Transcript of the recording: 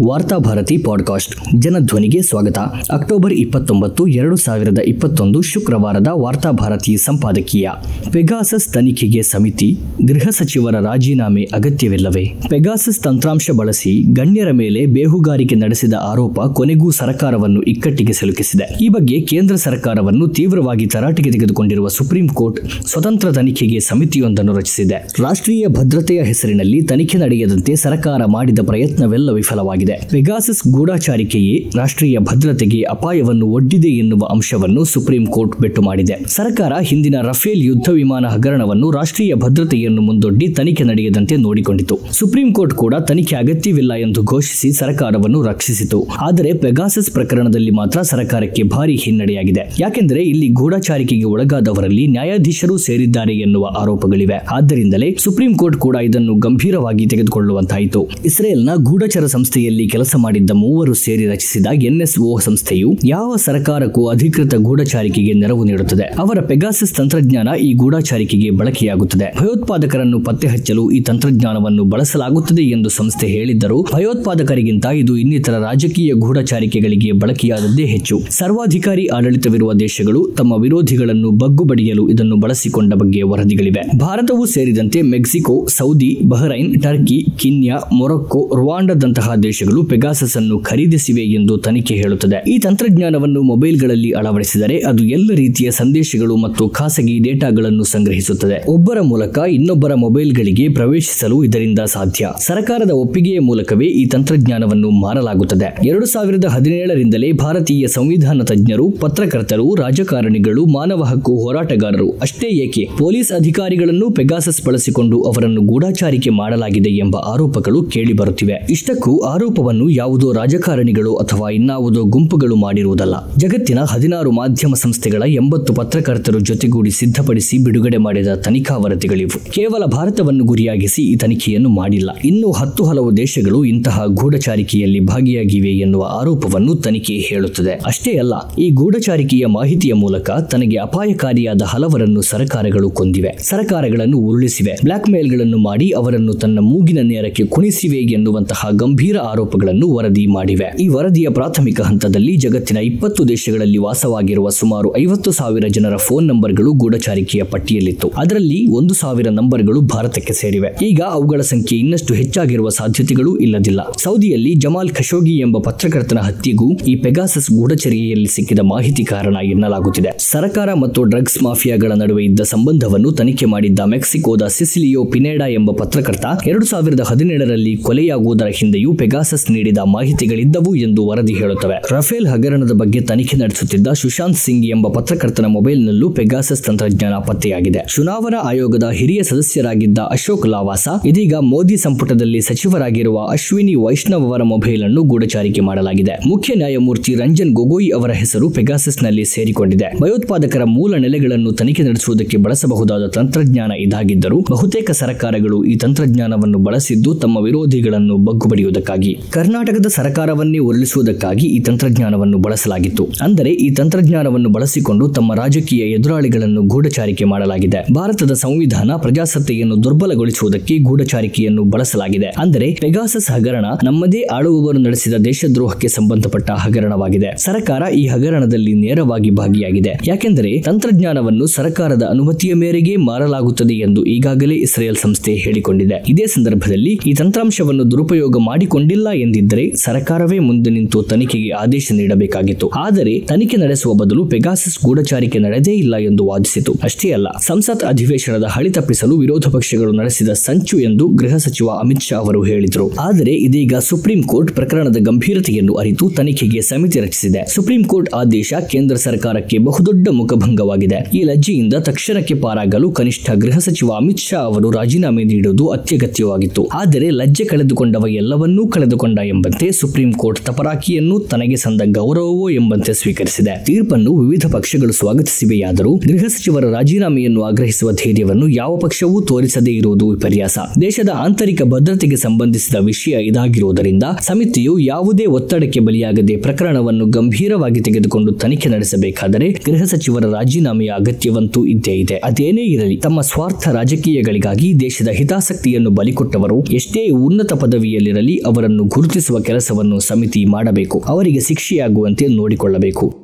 Varthabharati podcast ಜನಧ್ವನಿಗೆ ಸ್ವಾಗತ. October ಇಪ್ಪತ್ತೊಂಬತ್ತು, ಎರಡು ಸಾವಿರದ ಇಪ್ಪತ್ತೊಂದು ಶುಕ್ರವಾರದ ವಾರ್ತಾಭಾರತಿ ಸಂಪಾದಕೀಯ ಪೆಗಾಸಸ್ ತನಿಖೆಗೆ ಸಮಿತಿ, ಗೃಹ ಸಚಿವರ ರಾಜೀನಾಮೆ ಅಗತ್ಯವಿಲ್ಲವೇ? ಪೆಗಾಸಸ್ ತಂತ್ರಾಂಶ ಬಳಸಿ ಗಣ್ಯರ ಮೇಲೆ ಬೇಹುಗಾರಿಕೆ ನಡೆಸಿದ ಆರೋಪ ಕೊನೆಗೂ ಸರ್ಕಾರವನ್ನು ಇಕ್ಕಟ್ಟಿಗೆ ಸಿಲುಕಿಸಿದೆ. ಈ ಬಗ್ಗೆ ಕೇಂದ್ರ ಸರ್ಕಾರವನ್ನು ತೀವ್ರವಾಗಿ ತರಾಟೆಗೆ ತೆಗೆದುಕೊಂಡಿರುವ ಸುಪ್ರೀಂ ಕೋರ್ಟ್ ಸ್ವತಂತ್ರ ತನಿಖೆಗೆ ಸಮಿತಿಯೊಂದನ್ನು ರಚಿಸಿದೆ. ರಾಷ್ಟ್ರೀಯ ಭದ್ರತೆಯ ಹೆಸರಿನಲ್ಲಿ ತನಿಖೆ ನಡೆಯದಂತೆ ಸರ್ಕಾರ ಮಾಡಿದ ಪ್ರಯತ್ನವೆಲ್ಲ ವಿಫಲವಾಗಿದೆ. ಪೆಗಾಸಸ್ ಗೂಢಾಚಾರಿಕೆಯೇ ರಾಷ್ಟ್ರೀಯ ಭದ್ರತೆಗೆ ಅಪಾಯವನ್ನು ಒಡ್ಡಿದೆ ಎನ್ನುವ ಅಂಶವನ್ನು ಸುಪ್ರೀಂ ಕೋರ್ಟ್ ಬೆಟ್ಟು ಮಾಡಿದೆ. ಸರ್ಕಾರ ಹಿಂದಿನ ರಫೇಲ್ ಯುದ್ಧ ವಿಮಾನ ಹಗರಣವನ್ನು ರಾಷ್ಟ್ರೀಯ ಭದ್ರತೆಯನ್ನು ಮುಂದೊಡ್ಡಿ ತನಿಖೆ ನಡೆಯದಂತೆ ನೋಡಿಕೊಂಡಿತು. ಸುಪ್ರೀಂ ಕೋರ್ಟ್ ಕೂಡ ತನಿಖೆ ಅಗತ್ಯವಿಲ್ಲ ಎಂದು ಘೋಷಿಸಿ ಸರ್ಕಾರವನ್ನು ರಕ್ಷಿಸಿತು. ಆದರೆ ಪೆಗಾಸಸ್ ಪ್ರಕರಣದಲ್ಲಿ ಮಾತ್ರ ಸರ್ಕಾರಕ್ಕೆ ಭಾರಿ ಹಿನ್ನಡೆಯಾಗಿದೆ. ಯಾಕೆಂದರೆ ಇಲ್ಲಿ ಗೂಢಾಚಾರಿಕೆಗೆ ಒಳಗಾದವರಲ್ಲಿ ನ್ಯಾಯಾಧೀಶರು ಸೇರಿದ್ದಾರೆ ಎನ್ನುವ ಆರೋಪಗಳಿವೆ. ಆದ್ದರಿಂದಲೇ ಸುಪ್ರೀಂ ಕೋರ್ಟ್ ಕೂಡ ಇದನ್ನು ಗಂಭೀರವಾಗಿ ತೆಗೆದುಕೊಳ್ಳುವಂತಾಯಿತು. ಇಸ್ರೇಲ್ನ ಗೂಢಚರ ಸಂಸ್ಥೆಯಲ್ಲಿ ಕೆಲಸ ಮಾಡಿದ್ದ ಮೂವರು ಸೇರಿ ರಚಿಸಿದ ಎನ್ಎಸ್ಒ ಸಂಸ್ಥೆಯು ಯಾವ ಸರ್ಕಾರಕ್ಕೂ ಅಧಿಕೃತ ಗೂಢಚಾರಿಕೆಗೆ ನೆರವು ನೀಡುತ್ತದೆ. ಅವರ ಪೆಗಾಸಸ್ ತಂತ್ರಜ್ಞಾನ ಈ ಗೂಢಚಾರಿಕೆಗೆ ಬಳಕೆಯಾಗುತ್ತದೆ. ಭಯೋತ್ಪಾದಕರನ್ನು ಪತ್ತೆ ಹಚ್ಚಲು ಈ ತಂತ್ರಜ್ಞಾನವನ್ನು ಬಳಸಲಾಗುತ್ತದೆ ಎಂದು ಸಂಸ್ಥೆ ಹೇಳಿದ್ದರೂ, ಭಯೋತ್ಪಾದಕರಿಗಿಂತ ಇದು ಇನ್ನಿತರ ರಾಜಕೀಯ ಗೂಢಚಾರಿಕೆಗಳಿಗೆ ಬಳಕೆಯಾದದ್ದೇ ಹೆಚ್ಚು. ಸರ್ವಾಧಿಕಾರಿ ಆಡಳಿತವಿರುವ ದೇಶಗಳು ತಮ್ಮ ವಿರೋಧಿಗಳನ್ನು ಬಗ್ಗು ಬಡಿಯಲು ಇದನ್ನು ಬಳಸಿಕೊಂಡ ಬಗ್ಗೆ ವರದಿಗಳಿವೆ. ಭಾರತವೂ ಸೇರಿದಂತೆ Mexico, Saudi, Bahrain, Turkey, Kenya, Morocco, ರುವಾಂಡದಂತಹ ದೇಶಗಳು ಪೆಗಾಸಸ್ ಅನ್ನು ಖರೀದಿಸಿವೆ ಎಂದು ತನಿಖೆ ಹೇಳುತ್ತದೆ. ಈ ತಂತ್ರಜ್ಞಾನವನ್ನು ಮೊಬೈಲ್ಗಳಲ್ಲಿ ಅಳವಡಿಸಿದರೆ ಅದು ಎಲ್ಲ ರೀತಿಯ ಸಂದೇಶಗಳು ಮತ್ತು ಖಾಸಗಿ ಡೇಟಾಗಳನ್ನು ಸಂಗ್ರಹಿಸುತ್ತದೆ. ಒಬ್ಬರ ಮೂಲಕ ಇನ್ನೊಬ್ಬರ ಮೊಬೈಲ್ಗಳಿಗೆ ಪ್ರವೇಶಿಸಲು ಇದರಿಂದ ಸಾಧ್ಯ. ಸರ್ಕಾರದ ಒಪ್ಪಿಗೆಯ ಮೂಲಕವೇ ಈ ತಂತ್ರಜ್ಞಾನವನ್ನು ಮಾರಲಾಗುತ್ತದೆ. ಎರಡು ಸಾವಿರದ ಹದಿನೇಳರಿಂದಲೇ ಭಾರತೀಯ ಸಂವಿಧಾನ ತಜ್ಞರು, ಪತ್ರಕರ್ತರು, ರಾಜಕಾರಣಿಗಳು, ಮಾನವ ಹಕ್ಕು ಹೋರಾಟಗಾರರು, ಅಷ್ಟೇ ಏಕೆ ಪೊಲೀಸ್ ಅಧಿಕಾರಿಗಳನ್ನು ಪೆಗಾಸಸ್ ಬಳಸಿಕೊಂಡು ಅವರನ್ನು ಗೂಢಾಚಾರಿಕೆ ಮಾಡಲಾಗಿದೆ ಎಂಬ ಆರೋಪಗಳು ಕೇಳಿಬರುತ್ತಿವೆ. ಇಷ್ಟಕ್ಕೂ ಆರೋಪವನ್ನು ಯಾವುದೋ ರಾಜಕಾರಣಿಗಳು ಅಥವಾ ಇನ್ನಾವುದೋ ಗುಂಪುಗಳು ಮಾಡಿರುವುದಲ್ಲ. ಜಗತ್ತಿನ ಹದಿನಾರು ಮಾಧ್ಯಮ ಸಂಸ್ಥೆಗಳ ಎಂಬತ್ತು ಪತ್ರಕರ್ತರು ಜೊತೆಗೂಡಿ ಸಿದ್ಧಪಡಿಸಿ ಬಿಡುಗಡೆ ಮಾಡಿದ ತನಿಖಾ ವರದಿಗಳಿವು. ಕೇವಲ ಭಾರತವನ್ನು ಗುರಿಯಾಗಿಸಿ ಈ ತನಿಖೆಯನ್ನು ಮಾಡಿಲ್ಲ. ಇನ್ನೂ ಹತ್ತು ಹಲವು ದೇಶಗಳು ಇಂತಹ ಗೂಢಚಾರಿಕೆಯಲ್ಲಿ ಭಾಗಿಯಾಗಿವೆ ಎನ್ನುವ ಆರೋಪವನ್ನು ತನಿಖೆ ಹೇಳುತ್ತದೆ. ಅಷ್ಟೇ ಅಲ್ಲ, ಈ ಗೂಢಚಾರಿಕೆಯ ಮಾಹಿತಿಯ ಮೂಲಕ ತನಗೆ ಅಪಾಯಕಾರಿಯಾದ ಹಲವರನ್ನು ಸರ್ಕಾರಗಳು ಕೊಂದಿವೆ. ಸರ್ಕಾರಗಳನ್ನು ಉರುಳಿಸಿವೆ. ಬ್ಲಾಕ್ ಮೇಲ್ಗಳನ್ನು ಮಾಡಿ ಅವರನ್ನು ತನ್ನ ಮೂಗಿನ ನೇರಕ್ಕೆ ಕುಣಿಸಿವೆ ಎನ್ನುವಂತಹ ಗಂಭೀರ ಆರೋಪಗಳನ್ನು ವರದಿ ಮಾಡಿವೆ. ಈ ವರದಿಯ ಪ್ರಾಥಮಿಕ ಹಂತದಲ್ಲಿ ಜಗತ್ತಿನ ಇಪ್ಪತ್ತು ದೇಶಗಳಲ್ಲಿ ವಾಸವಾಗಿರುವ ಸುಮಾರು ಐವತ್ತು ಸಾವಿರ ಜನರ ಫೋನ್ ನಂಬರ್ಗಳು ಗೂಢಚಾರಿಕೆಯ ಪಟ್ಟಿಯಲ್ಲಿತ್ತು. ಅದರಲ್ಲಿ ಒಂದು ಸಾವಿರ ನಂಬರ್ಗಳು ಭಾರತಕ್ಕೆ ಸೇರಿವೆ. ಈಗ ಅವುಗಳ ಸಂಖ್ಯೆ ಇನ್ನಷ್ಟು ಹೆಚ್ಚಾಗಿರುವ ಸಾಧ್ಯತೆಗಳು ಇಲ್ಲದಿಲ್ಲ. ಸೌದಿಯಲ್ಲಿ ಜಮಾಲ್ ಖಶೋಗಿ ಎಂಬ ಪತ್ರಕರ್ತನ ಹತ್ಯೆಗೂ ಈ ಪೆಗಾಸಸ್ ಗೂಢಚರ್ಯೆಯಲ್ಲಿ ಸಿಕ್ಕಿದ ಮಾಹಿತಿ ಕಾರಣ ಎನ್ನಲಾಗುತ್ತಿದೆ. ಸರ್ಕಾರ ಮತ್ತು ಡ್ರಗ್ಸ್ ಮಾಫಿಯಾಗಳ ನಡುವೆ ಇದ್ದ ಸಂಬಂಧವನ್ನು ತನಿಖೆ ಮಾಡಿದ್ದ ಮೆಕ್ಸಿಕೋದ ಸಿಸಿಲಿಯೋ ಪಿನೇಡಾ ಎಂಬ ಪತ್ರಕರ್ತ ಎರಡು ಸಾವಿರದ ಹದಿನೇಳರಲ್ಲಿ ಕೊಲೆಯಾಗುವುದರ ಹಿಂದೆಯೂ ಪೆಗಾಸಸ್ ನೀಡಿದ ಮಾಹಿತಿಗಳಿದ್ದವು ಎಂದು ವರದಿ ಹೇಳುತ್ತವೆ. ರಫೇಲ್ ಹಗರಣದ ಬಗ್ಗೆ ತನಿಖೆ ನಡೆಸುತ್ತಿದ್ದ ಸುಶಾಂತ್ ಸಿಂಗ್ ಎಂಬ ಪತ್ರಕರ್ತನ ಮೊಬೈಲ್ನಲ್ಲೂ ಪೆಗಾಸಸ್ ತಂತ್ರಜ್ಞಾನ ಪತ್ತೆಯಾಗಿದೆ. ಚುನಾವಣಾ ಆಯೋಗದ ಹಿರಿಯ ಸದಸ್ಯರಾಗಿದ್ದ ಅಶೋಕ್ ಲಾವಾಸ, ಇದೀಗ ಮೋದಿ ಸಂಪುಟದಲ್ಲಿ ಸಚಿವರಾಗಿರುವ ಅಶ್ವಿನಿ ವೈಷ್ಣವ್ ಅವರ ಮೊಬೈಲ್ ಅನ್ನು ಗೂಢಚಾರಿಕೆ ಮಾಡಲಾಗಿದೆ. ಮುಖ್ಯ ನ್ಯಾಯಮೂರ್ತಿ ರಂಜನ್ ಗೊಗೊಯ್ ಅವರ ಹೆಸರು ಪೆಗಾಸಸ್ನಲ್ಲಿ ಸೇರಿಕೊಂಡಿದೆ. ಭಯೋತ್ಪಾದಕರ ಮೂಲ ನೆಲೆಗಳನ್ನು ತನಿಖೆ ನಡೆಸುವುದಕ್ಕೆ ಬಳಸಬಹುದಾದ ತಂತ್ರಜ್ಞಾನ ಇದಾಗಿದ್ದರೂ ಬಹುತೇಕ ಸರ್ಕಾರಗಳು ಈ ತಂತ್ರಜ್ಞಾನವನ್ನು ಬಳಸಿದ್ದು ತಮ್ಮ ವಿರೋಧಿಗಳನ್ನು ಬಗ್ಗುಬಡಿಯುವುದಕ್ಕಾಗಿ. ಕರ್ನಾಟಕದ ಸರ್ಕಾರವನ್ನೇ ಉರುಳಿಸುವುದಕ್ಕಾಗಿ ಈ ತಂತ್ರಜ್ಞಾನವನ್ನು ಬಳಸಲಾಗಿತ್ತು. ಅಂದರೆ ಈ ತಂತ್ರಜ್ಞಾನವನ್ನು ಬಳಸಿಕೊಂಡು ತಮ್ಮ ರಾಜಕೀಯ ಎದುರಾಳಿಗಳನ್ನು ಗೂಢಚಾರಿಕೆ ಮಾಡಲಾಗಿದೆ. ಭಾರತದ ಸಂವಿಧಾನ ಪ್ರಜಾಸತ್ತೆಯನ್ನು ದುರ್ಬಲಗೊಳಿಸುವುದಕ್ಕೆ ಗೂಢಚಾರಿಕೆಯನ್ನು ಬಳಸಲಾಗಿದೆ. ಅಂದರೆ ಪೆಗಾಸಸ್ ಹಗರಣ ನಮ್ಮದೇ ಆಳುವವರು ನಡೆಸಿದ ದೇಶದ್ರೋಹಕ್ಕೆ ಸಂಬಂಧಪಟ್ಟ ಹಗರಣವಾಗಿದೆ. ಸರ್ಕಾರ ಈ ಹಗರಣದಲ್ಲಿ ನೇರವಾಗಿ ಭಾಗಿಯಾಗಿದೆ. ಯಾಕೆಂದರೆ ತಂತ್ರಜ್ಞಾನವನ್ನು ಸರ್ಕಾರದ ಅನುಮತಿಯ ಮೇರೆಗೆ ಮಾರಲಾಗುತ್ತದೆ ಎಂದು ಈಗಾಗಲೇ ಇಸ್ರೇಲ್ ಸಂಸ್ಥೆ ಹೇಳಿಕೊಂಡಿದೆ. ಇದೇ ಸಂದರ್ಭದಲ್ಲಿ ಈ ತಂತ್ರಾಂಶವನ್ನು ದುರುಪಯೋಗ ಮಾಡಿಕೊಂಡಿಲ್ಲ ಎಂದಿದ್ದರೆ ಸರ್ಕಾರವೇ ಮುಂದೆ ನಿಂತು ತನಿಖೆಗೆ ಆದೇಶ ನೀಡಬೇಕಾಗಿತ್ತು. ಆದರೆ ತನಿಖೆ ನಡೆಸುವ ಬದಲು ಪೆಗಾಸಸ್ ಗೂಢಚಾರಿಕೆ ನಡೆದೇ ಇಲ್ಲ ಎಂದು ವಾದಿಸಿತು. ಅಷ್ಟೇ ಅಲ್ಲ, ಸಂಸತ್ ಅಧಿವೇಶನದ ಹಳಿ ತಪ್ಪಿಸಲು ವಿರೋಧ ಪಕ್ಷಗಳು ನಡೆಸಿದ ಸಂಚು ಎಂದು ಗೃಹ ಸಚಿವ ಅಮಿತ್ ಶಾ ಅವರು ಹೇಳಿದರು. ಆದರೆ ಇದೀಗ ಸುಪ್ರೀಂ ಕೋರ್ಟ್ ಪ್ರಕರಣದ ಗಂಭೀರತೆಯನ್ನು ಅರಿತು ತನಿಖೆಗೆ ಸಮಿತಿ ರಚಿಸಿದೆ. ಸುಪ್ರೀಂ ಕೋರ್ಟ್ ಆದೇಶ ಕೇಂದ್ರ ಸರ್ಕಾರಕ್ಕೆ ಬಹುದೊಡ್ಡ ಮುಖಭಂಗವಾಗಿದೆ. ಈ ಲಜ್ಜೆಯಿಂದ ತಕ್ಷಣಕ್ಕೆ ಪಾರಾಗಲು ಕನಿಷ್ಠ ಗೃಹ ಸಚಿವ ಅಮಿತ್ ಶಾ ಅವರು ರಾಜೀನಾಮೆ ನೀಡುವುದು ಅತ್ಯಗತ್ಯವಾಗಿತ್ತು. ಆದರೆ ಲಜ್ಜೆ ಕಳೆದುಕೊಂಡವ ಎಲ್ಲವನ್ನೂ ಕಳೆದುಕೊಂಡ ಎಂಬಂತೆ ಸುಪ್ರೀಂ ಕೋರ್ಟ್ ತಪರಾಕಿಯನ್ನು ತನಗೆ ಸಂದ ಗೌರವವೋ ಎಂಬಂತೆ ಸ್ವೀಕರಿಸಿದೆ. ತೀರ್ಪನ್ನು ವಿವಿಧ ಪಕ್ಷಗಳು ಸ್ವಾಗತಿಸಿವೆಯಾದರೂ ಗೃಹ ಸಚಿವರ ರಾಜೀನಾಮೆಯನ್ನು ಆಗ್ರಹಿಸುವ ಧೈರ್ಯವನ್ನು ಯಾವ ಪಕ್ಷವೂ ತೋರಿಸದೇ ಇರುವುದು ವಿಪರ್ಯಾಸ. ದೇಶದ ಆಂತರಿಕ ಭದ್ರತೆಗೆ ಸಂಬಂಧಿಸಿದ ವಿಷಯ ಇದಾಗಿರುವುದರಿಂದ ಸಮಿತಿಯು ಯಾವುದೇ ಒತ್ತಡಕ್ಕೆ ಬಲಿಯಾಗದೆ ಪ್ರಕರಣವನ್ನು ಗಂಭೀರವಾಗಿ ತೆಗೆದುಕೊಂಡು ತನಿಖೆ ನಡೆಸಬೇಕಾದರೆ ಗೃಹ ಸಚಿವರ ರಾಜೀನಾಮೆಯ ಅಗತ್ಯವಂತೂ ಇದ್ದೇ ಇದೆ. ಅದೇನೇ ಇರಲಿ, ತಮ್ಮ ಸ್ವಾರ್ಥ ರಾಜಕೀಯಗಳಿಗಾಗಿ ದೇಶದ ಹಿತಾಸಕ್ತಿಯನ್ನು ಬಲಿಕೊಟ್ಟವರು ಎಷ್ಟೇ ಉನ್ನತ ಪದವಿಯಲ್ಲಿರಲಿ ಅವರನ್ನು ಗುರುತಿಸುವ ಕೆಲಸವನ್ನು ಸಮಿತಿ ಮಾಡಬೇಕು. ಅವರಿಗೆ ಶಿಕ್ಷೆಯಾಗುವಂತೆ ನೋಡಿಕೊಳ್ಳಬೇಕು.